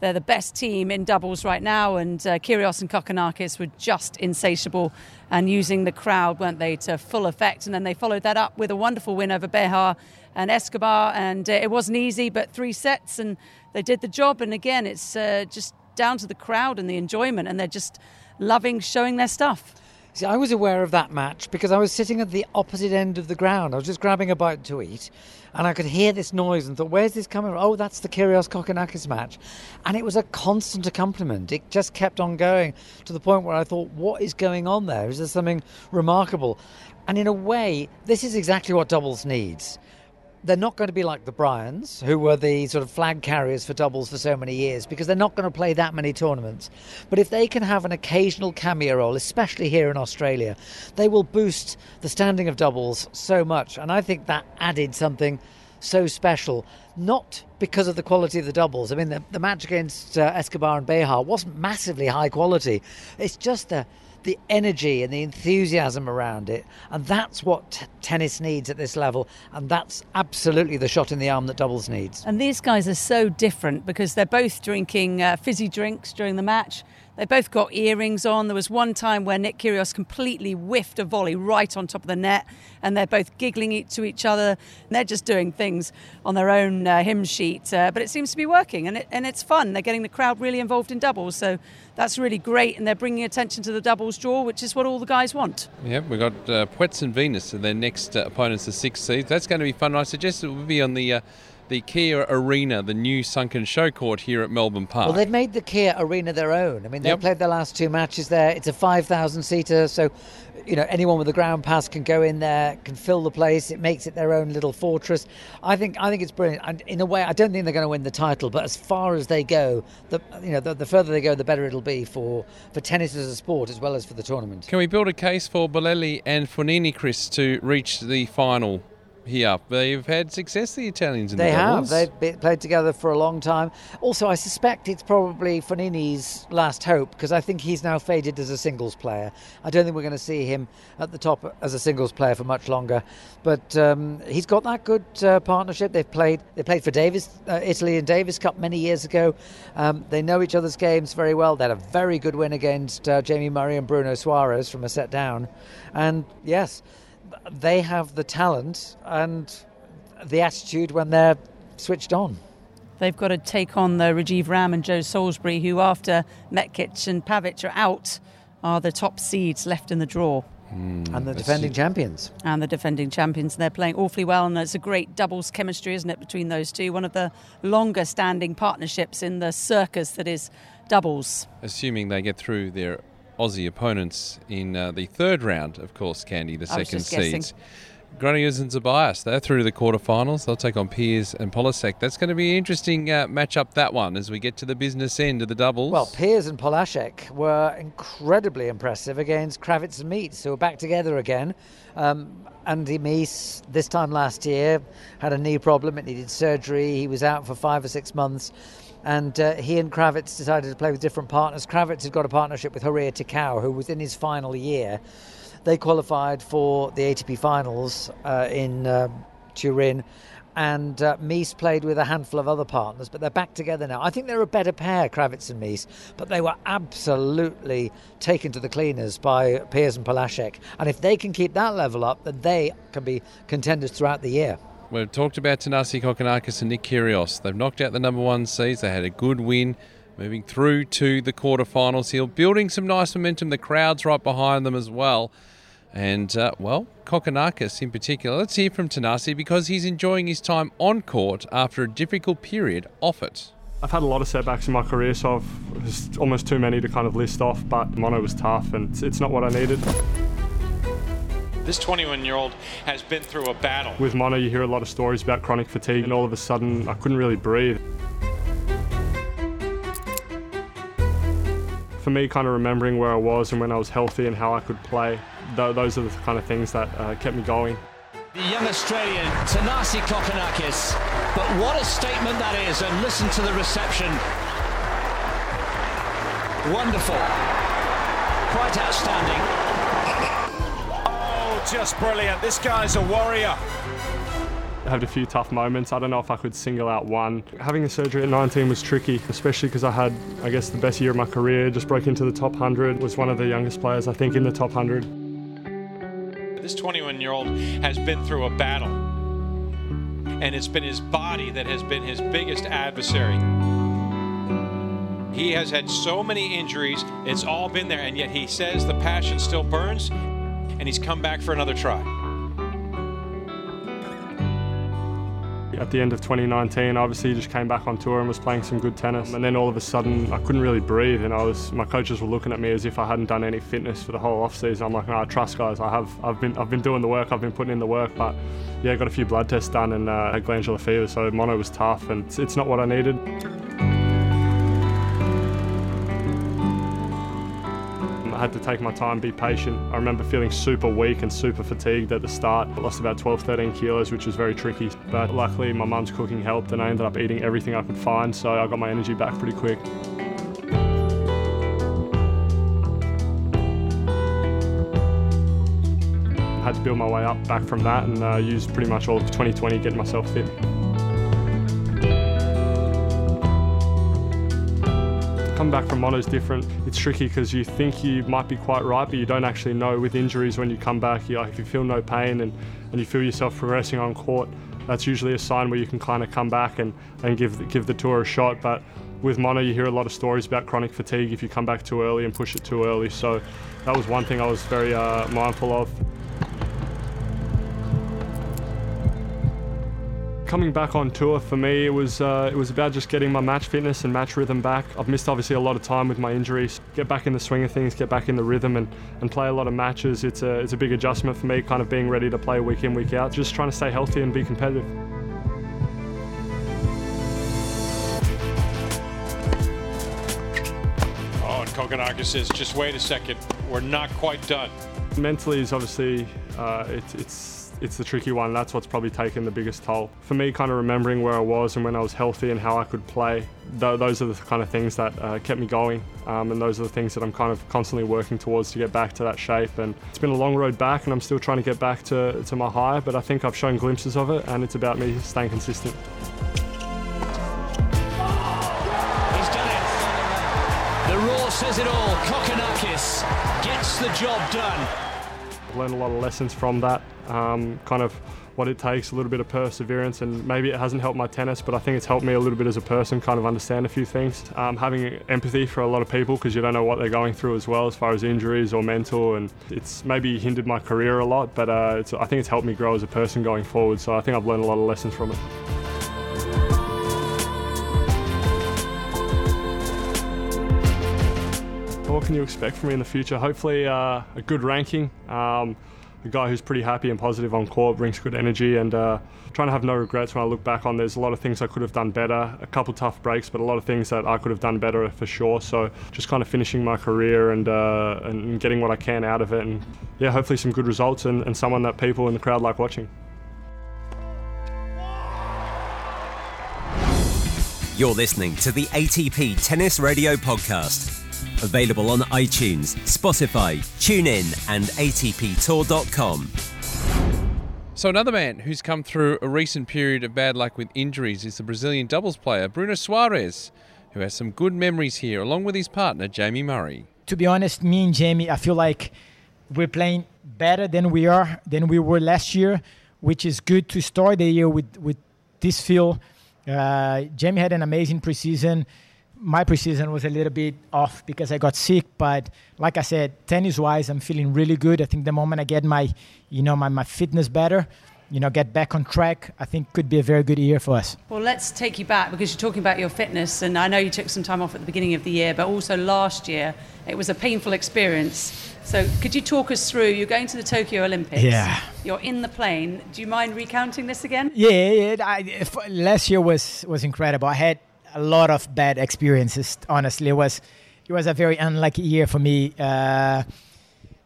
they're the best team in doubles right now, and uh, Kyrgios and Kokkinakis were just insatiable and using the crowd, weren't they, to full effect. And then they followed that up with a wonderful win over Behar and Escobar, and uh, it wasn't easy, but three sets, and they did the job. And again, it's uh, just down to the crowd and the enjoyment, and they're just loving showing their stuff. See, I was aware of that match because I was sitting at the opposite end of the ground. I was just grabbing a bite to eat, and I could hear this noise and thought, "Where's this coming from?" Oh, that's the Kyrgios Kokkinakis match, and it was a constant accompaniment. It just kept on going to the point where I thought, "What is going on there? Is there something remarkable?" And in a way, this is exactly what doubles needs they're not going to be like the Bryans, who were the sort of flag carriers for doubles for so many years, because they're not going to play that many tournaments. But if they can have an occasional cameo role, especially here in Australia, they will boost the standing of doubles so much. And I think that added something so special, not because of the quality of the doubles. I mean, the, the match against uh, Escobar and Behar wasn't massively high quality. It's just the the energy and the enthusiasm around it. And that's what t- tennis needs at this level. And that's absolutely the shot in the arm that doubles needs. And these guys are so different because they're both drinking uh, fizzy drinks during the match. They both got earrings on. There was one time where Nick Kyrgios completely whiffed a volley right on top of the net, and they're both giggling to each other. They're just doing things on their own uh, hymn sheet, uh, but it seems to be working, and, it, and it's fun. They're getting the crowd really involved in doubles, so that's really great, and they're bringing attention to the doubles draw, which is what all the guys want. Yep, we've got uh, Puetz and Venus, and their next uh, opponents, the six seeds. That's going to be fun. I suggest it will be on the. The Kia Arena, the new sunken show court here at Melbourne Park. Well, they've made the Kia Arena their own. I mean, they've Yep. played their last two matches there. It's a 5,000 seater, so you know anyone with a ground pass can go in there, can fill the place. It makes it their own little fortress. I think I think it's brilliant. And in a way, I don't think they're going to win the title, but as far as they go, the you know the, the further they go, the better it'll be for for tennis as a sport as well as for the tournament. Can we build a case for Bolelli and Fognini, Chris, to reach the final here? They've had success, the Italians, in They the have. They've been, played together for a long time. Also, I suspect it's probably Fognini's last hope because I think he's now faded as a singles player. I don't think we're going to see him at the top as a singles player for much longer. But um, he's got that good uh, partnership. They've played. They played for Davis, uh, Italy, and Davis Cup many years ago. Um, they know each other's games very well. They had a very good win against uh, Jamie Murray and Bruno Soares from a set down. And yes, they have the talent and the attitude when they're switched on. They've got to take on the Rajiv Ram and Joe Salisbury, who, after Mektic and Pavic are out, are the top seeds left in the draw. Hmm, and the defending it. champions. And the defending champions, and they're playing awfully well. And there's a great doubles chemistry, isn't it, between those two? One of the longer standing partnerships in the circus that is doubles. Assuming they get through their Aussie opponents in uh, the third round, of course, Candy, the I second seeds. Granollers and Zeballos, they're through to the quarterfinals. They'll take on Peers and Polasek. That's going to be an interesting uh, matchup, that one, as we get to the business end of the doubles. Well, Peers and Polasek were incredibly impressive against Krawietz and Mies, who are back together again. Um, Andy Mies, this time last year, had a knee problem. It needed surgery. He was out for five or six months. And uh, he and Krawietz decided to play with different partners. Krawietz had got a partnership with Horia Tecău, who was in his final year. They qualified for the ATP finals uh, in uh, Turin. And uh, Mies played with a handful of other partners, but they're back together now. I think they're a better pair, Krawietz and Mies, but they were absolutely taken to the cleaners by Peers and Polasek. And if they can keep that level up, then they can be contenders throughout the year. We've talked about Thanasi Kokkinakis and Nick Kyrgios. They've knocked out the number one seeds. They had a good win, moving through to the quarterfinals here, building some nice momentum. The crowd's right behind them as well. And, uh, well, Kokkinakis in particular. Let's hear from Thanasi because he's enjoying his time on court after a difficult period off it. I've had a lot of setbacks in my career, so I've, almost too many to kind of list off, but mono was tough and it's, it's not what I needed. This 21 year old has been through a battle. With mono, you hear a lot of stories about chronic fatigue, and all of a sudden, I couldn't really breathe. For me, kind of remembering where I was and when I was healthy and how I could play, th- those are the kind of things that uh, kept me going. The young Australian, Thanasi Kokkinakis. But what a statement that is, and listen to the reception. Wonderful. Quite outstanding. Just brilliant. This guy's a warrior. I had a few tough moments. I don't know if I could single out one. Having the surgery at 19 was tricky, especially because I had, I guess, the best year of my career. Just broke into the top 100. Was one of the youngest players, I think, in the top 100. This 21 year old has been through a battle. And it's been his body that has been his biggest adversary. He has had so many injuries, it's all been there, and yet he says the passion still burns, and he's come back for another try. At the end of 2019, obviously, just came back on tour and was playing some good tennis. And then all of a sudden, I couldn't really breathe, and I was my coaches were looking at me as if I hadn't done any fitness for the whole off season. I'm like, no, I trust guys. I have. I've been. I've been doing the work. I've been putting in the work, but yeah, got a few blood tests done and uh, glandular fever, so mono was tough, and it's, it's not what I needed. I had to take my time, be patient. I remember feeling super weak and super fatigued at the start. I lost about 12, 13 kilos, which was very tricky. But luckily, my mum's cooking helped, and I ended up eating everything I could find, so I got my energy back pretty quick. I had to build my way up back from that and uh, used pretty much all of 2020 getting myself fit. Coming back from mono is different. It's tricky because you think you might be quite right, but you don't actually know. With injuries, when you come back, you, like, if you feel no pain and, and you feel yourself progressing on court, that's usually a sign where you can kind of come back and, and give, give the tour a shot. But with mono, you hear a lot of stories about chronic fatigue if you come back too early and push it too early. So that was one thing I was very uh, mindful of. Coming back on tour for me, it was uh, it was about just getting my match fitness and match rhythm back. I've missed obviously a lot of time with my injuries. Get back in the swing of things, get back in the rhythm, and, and play a lot of matches. It's a it's a big adjustment for me, kind of being ready to play week in week out. Just trying to stay healthy and be competitive. Oh, and Kokkinakis says, just wait a second, we're not quite done. Mentally is obviously uh, it, it's it's the tricky one. That's what's probably taken the biggest toll. For me, kind of remembering where I was and when I was healthy and how I could play, th- those are the kind of things that uh, kept me going. Um, and those are the things that I'm kind of constantly working towards to get back to that shape. And it's been a long road back, and I'm still trying to get back to, to my high, but I think I've shown glimpses of it, and it's about me staying consistent. He's done it. The roar says it all. Kokkinakis gets the job done. Learned a lot of lessons from that, um, kind of what it takes, a little bit of perseverance, and maybe it hasn't helped my tennis, but I think it's helped me a little bit as a person, kind of understand a few things. Um, having empathy for a lot of people because you don't know what they're going through as well, as far as injuries or mental, and it's maybe hindered my career a lot, but uh, I think it's helped me grow as a person going forward. So I think I've learned a lot of lessons from it. What can you expect from me in the future? Hopefully, uh, a good ranking. Um, a guy who's pretty happy and positive on court, brings good energy, and uh, trying to have no regrets when I look back on. There's a lot of things I could have done better, a couple tough breaks, but a lot of things that I could have done better for sure. So just kind of finishing my career and uh, and getting what I can out of it, and yeah, hopefully some good results and, and someone that people in the crowd like watching. You're listening to the ATP Tennis Radio Podcast. Available on iTunes, Spotify, TuneIn, and ATPTour.com. So, another man who's come through a recent period of bad luck with injuries is the Brazilian doubles player Bruno Soares, who has some good memories here, along with his partner Jamie Murray. To be honest, me and Jamie, I feel like we're playing better than we are than we were last year, which is good to start the year with with this feel. Uh, Jamie had an amazing preseason my preseason was a little bit off because I got sick. But like I said, tennis wise, I'm feeling really good. I think the moment I get my, you know, my, my fitness better, you know, get back on track, I think could be a very good year for us. Well, let's take you back because you're talking about your fitness, and I know you took some time off at the beginning of the year, but also last year it was a painful experience. So, could you talk us through? You're going to the Tokyo Olympics. Yeah. You're in the plane. Do you mind recounting this again? Yeah, yeah. I, last year was was incredible. I had a lot of bad experiences. Honestly, it was it was a very unlucky year for me. Uh,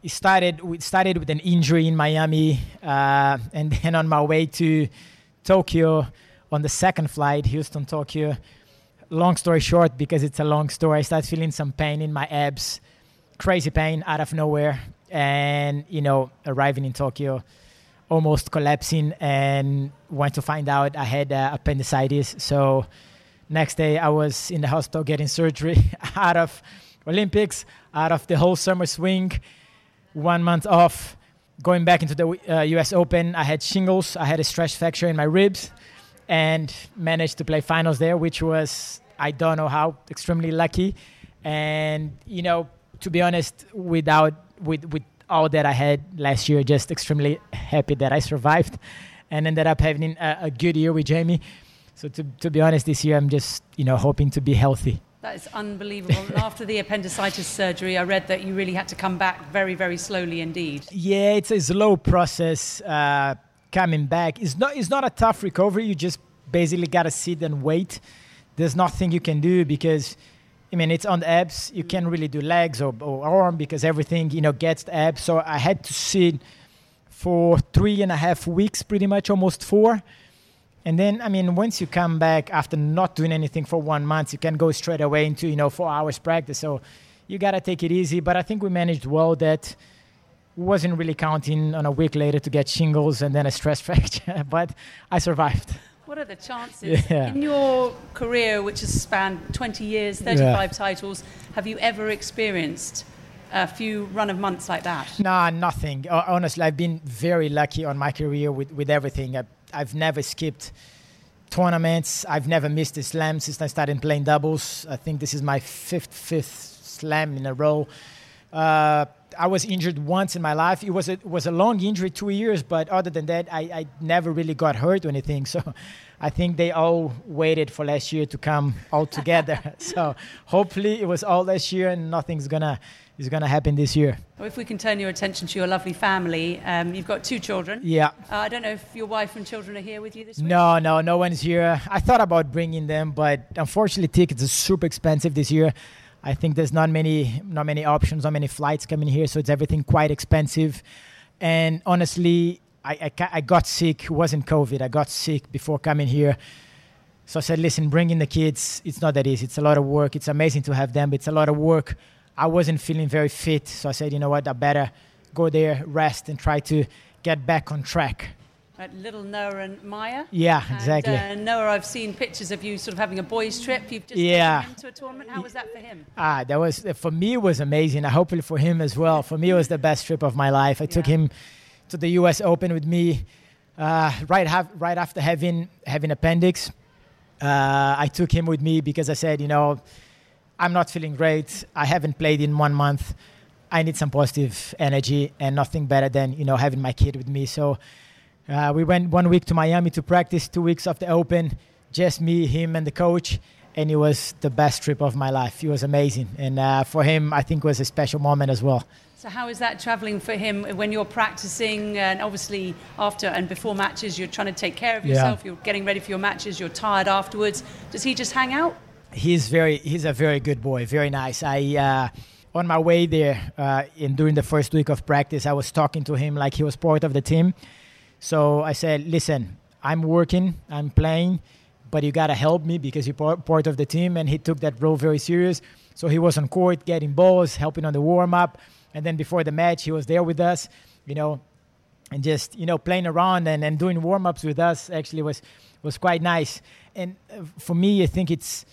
it started we started with an injury in Miami, uh, and then on my way to Tokyo on the second flight, Houston Tokyo. Long story short, because it's a long story, I started feeling some pain in my abs, crazy pain out of nowhere, and you know, arriving in Tokyo, almost collapsing, and went to find out I had uh, appendicitis. So Next day, I was in the hospital getting surgery out of Olympics, out of the whole summer swing, one month off, going back into the uh, US Open. I had shingles, I had a stress fracture in my ribs, and managed to play finals there, which was, I don't know how, extremely lucky. And, you know, to be honest, without, with, with all that I had last year, just extremely happy that I survived and ended up having a, a good year with Jamie. So to, to be honest, this year I'm just you know hoping to be healthy. That is unbelievable. and after the appendicitis surgery, I read that you really had to come back very, very slowly indeed. Yeah, it's a slow process uh, coming back. It's not it's not a tough recovery. You just basically gotta sit and wait. There's nothing you can do because. I mean, it's on the abs. You can't really do legs or, or arm because everything, you know, gets the abs. So I had to sit for three and a half weeks, pretty much almost four and then, I mean, once you come back after not doing anything for one month, you can go straight away into, you know, four hours practice. So you got to take it easy. But I think we managed well that wasn't really counting on a week later to get shingles and then a stress fracture, but I survived. What are the chances Yeah. in your career, which has spanned 20 years, 35 titles, have you ever experienced a few run of months like that? Nah, nothing. Honestly, I've been very lucky on my career with, with everything. I, I've never skipped tournaments. I've never missed a slam since I started playing doubles. I think this is my fifth fifth slam in a row. Uh, I was injured once in my life. It was a, it was a long injury, two years, but other than that, I, I never really got hurt or anything. So I think they all waited for last year to come all together. so hopefully it was all last year and nothing's gonna is gonna happen this year. Well, if we can turn your attention to your lovely family, um, you've got two children. Yeah. Uh, I don't know if your wife and children are here with you this week. No, no, no one's here. I thought about bringing them, but unfortunately, tickets are super expensive this year. I think there's not many, not many options, not many flights coming here, so it's everything quite expensive. And honestly, I, I, I got sick. It wasn't COVID. I got sick before coming here. So I said, listen, bringing the kids, it's not that easy. It's a lot of work. It's amazing to have them, but it's a lot of work. I wasn't feeling very fit, so I said, you know what, I better go there, rest, and try to get back on track. Right, little Noah and Maya. Yeah, And, exactly. uh, Noah, I've seen pictures of you sort of having a boys' trip. You've just Yeah. taken him to a tournament. How was that for him? Ah, that was for me. It was amazing. I Hopefully for him as well. For me, it was the best trip of my life. I took him to the U.S. Open with me uh, right have, right after having having appendix. Uh, I took him with me because I said, you know, I'm not feeling great. I haven't played in one month. I need some positive energy, and nothing better than you know having my kid with me. So uh, we went one week to Miami to practice, two weeks of the Open, just me, him, and the coach, and it was the best trip of my life. It was amazing, and uh, for him, I think it was a special moment as well. So how is that travelling for him when you're practicing and obviously after and before matches you're trying to take care of Yeah. yourself, you're getting ready for your matches, you're tired afterwards. Does he just hang out? He's very, he's a very good boy, very nice. I, uh, on my way there, uh, in during the first week of practice, I was talking to him like he was part of the team. So I said, "Listen, I'm working, I'm playing, but you gotta help me because you're part of the team." And he took that role very serious. So he was on court, getting balls, helping on the warm up, and then before the match, he was there with us, you know, and just you know playing around and, and doing warm ups with us. Actually, was was quite nice. And uh, for me, I think it's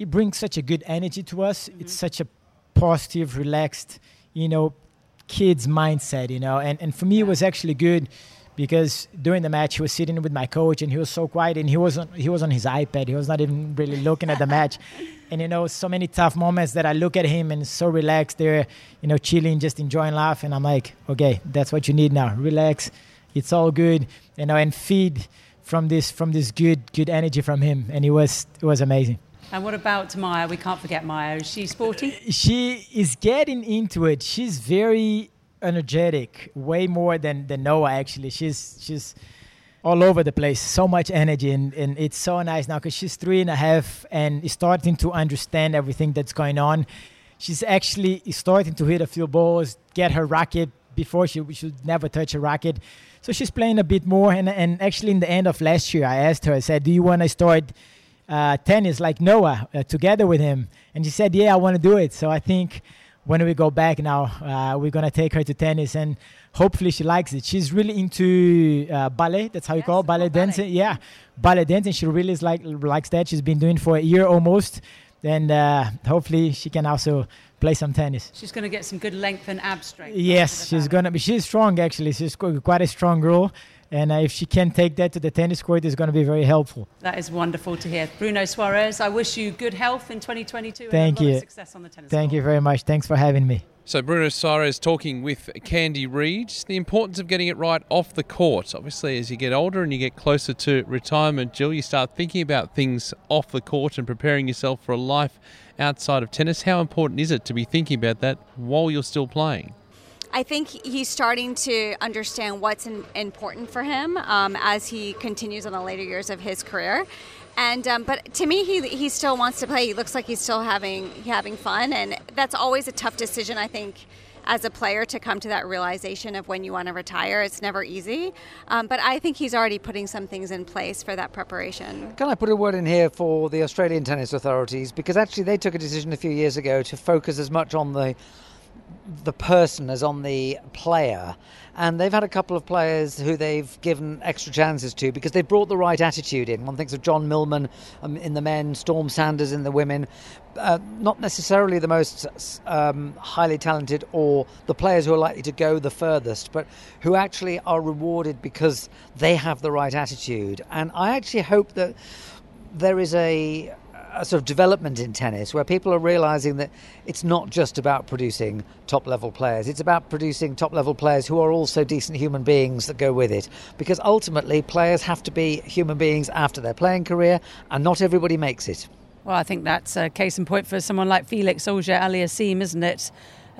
it brings such a good energy to us. It's mm-hmm. such a positive, relaxed, you know, kids mindset, you know. And and for me, it was actually good because during the match, he was sitting with my coach and he was so quiet and he was on, he was on his iPad. He was not even really looking at the match. And you know, so many tough moments that I look at him and so relaxed there, you know, chilling, just enjoying life. And I'm like, okay, that's what you need now. Relax. It's all good, you know, and feed from this from this good good energy from him. And it was it was amazing. And what about Maya? We can't forget Maya. Is she sporty? Uh, she is getting into it. She's very energetic, way more than, than Noah actually. She's she's all over the place, so much energy, and, and it's so nice now because she's three and a half and is starting to understand everything that's going on. She's actually starting to hit a few balls, get her racket before she should never touch a racket. So she's playing a bit more. And, and actually, in the end of last year, I asked her, I said, Do you want to start uh, tennis like Noah uh, together with him? And she said, Yeah, I want to do it. So I think when we go back now, uh, we're going to take her to tennis and hopefully she likes it. She's really into uh, ballet. That's how you call it, ballet dancing. Yeah, ballet dancing. She really is like likes that. She's been doing for a year almost. And uh, hopefully she can also play some tennis. She's going to get some good length and ab strength. Yes, she's gonna be. She's strong actually. She's qu- quite a strong girl, and uh, if she can take that to the tennis court, it's going to be very helpful. That is wonderful to hear. Bruno Soares, I wish you good health in 2022 and Thank a lot you. of success on the tennis Thank you very much. Thanks for having me. So Bruno Soares talking with Candy Reid. The importance of getting it right off the court. Obviously, as you get older and you get closer to retirement, Jill, you start thinking about things off the court and preparing yourself for a life outside of tennis. How important is it to be thinking about that while you're still playing? I think he's starting to understand what's in, important for him um, as he continues on the later years of his career. And um, but to me, he, he still wants to play. He looks like he's still having having fun, and that's always a tough decision. I think as a player to come to that realization of when you want to retire. It's never easy, um, but I think he's already putting some things in place for that preparation. Can I put a word in here for the Australian tennis authorities? Because actually, they took a decision a few years ago to focus as much on the the person as on the player. And they've had a couple of players who they've given extra chances to because they've brought the right attitude in. One thinks of John Millman um, in the men, Storm Sanders in the women. Uh, not necessarily the most um, highly talented or the players who are likely to go the furthest, but who actually are rewarded because they have the right attitude. And I actually hope that there is a a sort of development in tennis where people are realizing that it's not just about producing top level players, it's about producing top level players who are also decent human beings that go with it. Because ultimately, players have to be human beings after their playing career, and not everybody makes it. Well, I think that's a case in point for someone like Felix Auger Aliassime, isn't it?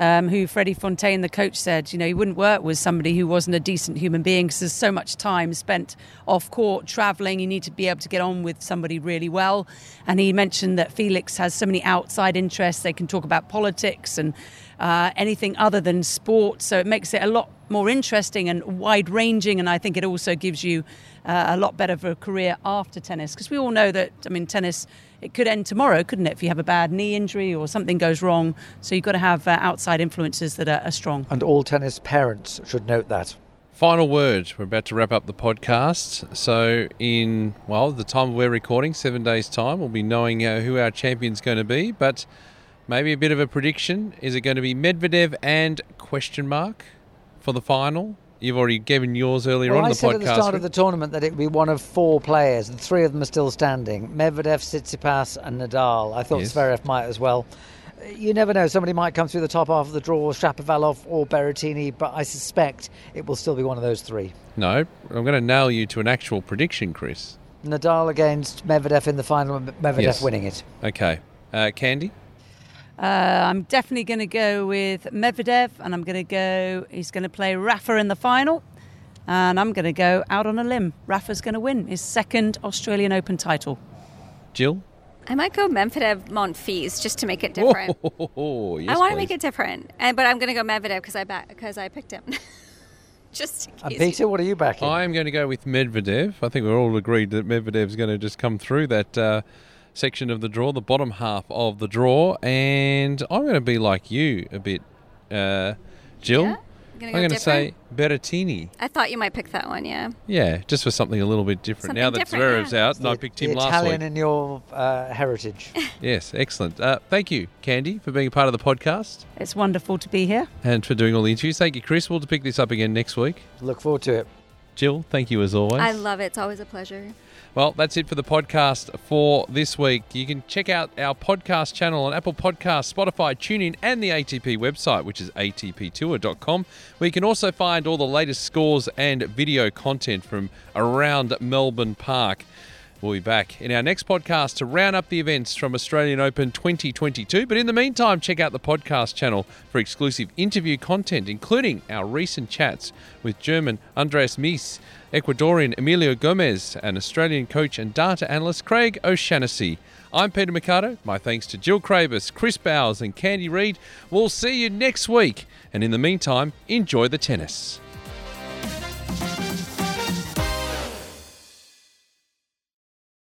Um, who Freddie Fontang, the coach, said, you know, he wouldn't work with somebody who wasn't a decent human being because there's so much time spent off court traveling. You need to be able to get on with somebody really well. And he mentioned that Felix has so many outside interests. They can talk about politics and uh, anything other than sport. So it makes it a lot more interesting and wide ranging. And I think it also gives you uh, a lot better for a career after tennis because we all know that, I mean, tennis it could end tomorrow, couldn't it? If you have a bad knee injury or something goes wrong. So you've got to have uh, outside influences that are, are strong. And all tennis parents should note that. Final word. We're about to wrap up the podcast. So, in, well, the time we're recording, seven days' time, we'll be knowing uh, who our champion's going to be. But maybe a bit of a prediction. Is it going to be Medvedev and question mark for the final? You've already given yours earlier well, on I the said podcast. at the start of the tournament that it would be one of four players, and three of them are still standing: Medvedev, Tsitsipas, and Nadal. I thought Yes. Zverev might as well. You never know; somebody might come through the top half of the draw, Shapovalov or Berrettini, but I suspect it will still be one of those three. No, I'm going to nail you to an actual prediction, Chris. Nadal against Medvedev in the final, Medvedev Yes. winning it. Okay. Uh, Candy? Uh, I'm definitely going to go with Medvedev, and I'm going to go. He's going to play Rafa in the final, and I'm going to go out on a limb. Rafa's going to win his second Australian Open title. Jill? I might go Medvedev Monfils just to make it different. Oh, yes, I want to make it different, and but I'm going to go Medvedev because I ba- because I picked him. just in And case. Peter, what are you backing? I'm going to go with Medvedev. I think we're all agreed that Medvedev's going to just come through that uh, section of the draw, the bottom half of the draw, and I'm going to be like you a bit, uh, Jill. Yeah? Gonna I'm go going to say Berrettini. I thought you might pick that one. Yeah. Yeah, just for something a little bit different. now that Something different, Zverev's yeah. out, and I picked the him last Italian week. in your uh, heritage. Yes, excellent. Uh, thank you, Candy, for being a part of the podcast It's wonderful to be here. and for doing all the interviews. Thank you, Chris. We'll pick this up again next week. Look forward to it. Jill, thank you as always. I love it. It's always a pleasure. Well, that's it for the podcast for this week. You can check out our podcast channel on Apple Podcasts, Spotify, TuneIn, and the ATP website, which is atptour.com, where you can also find all the latest scores and video content from around Melbourne Park. We'll be back in our next podcast to round up the events from Australian Open 2022. But in the meantime, check out the podcast channel for exclusive interview content, including our recent chats with German Andreas Mies, Ecuadorian Emilio Gomez, and Australian coach and data analyst Craig O'Shaughnessy. I'm Peter Marcato. My thanks to Jill Craybas, Chris Bowers, and Candy Reid. We'll see you next week. And in the meantime, enjoy the tennis.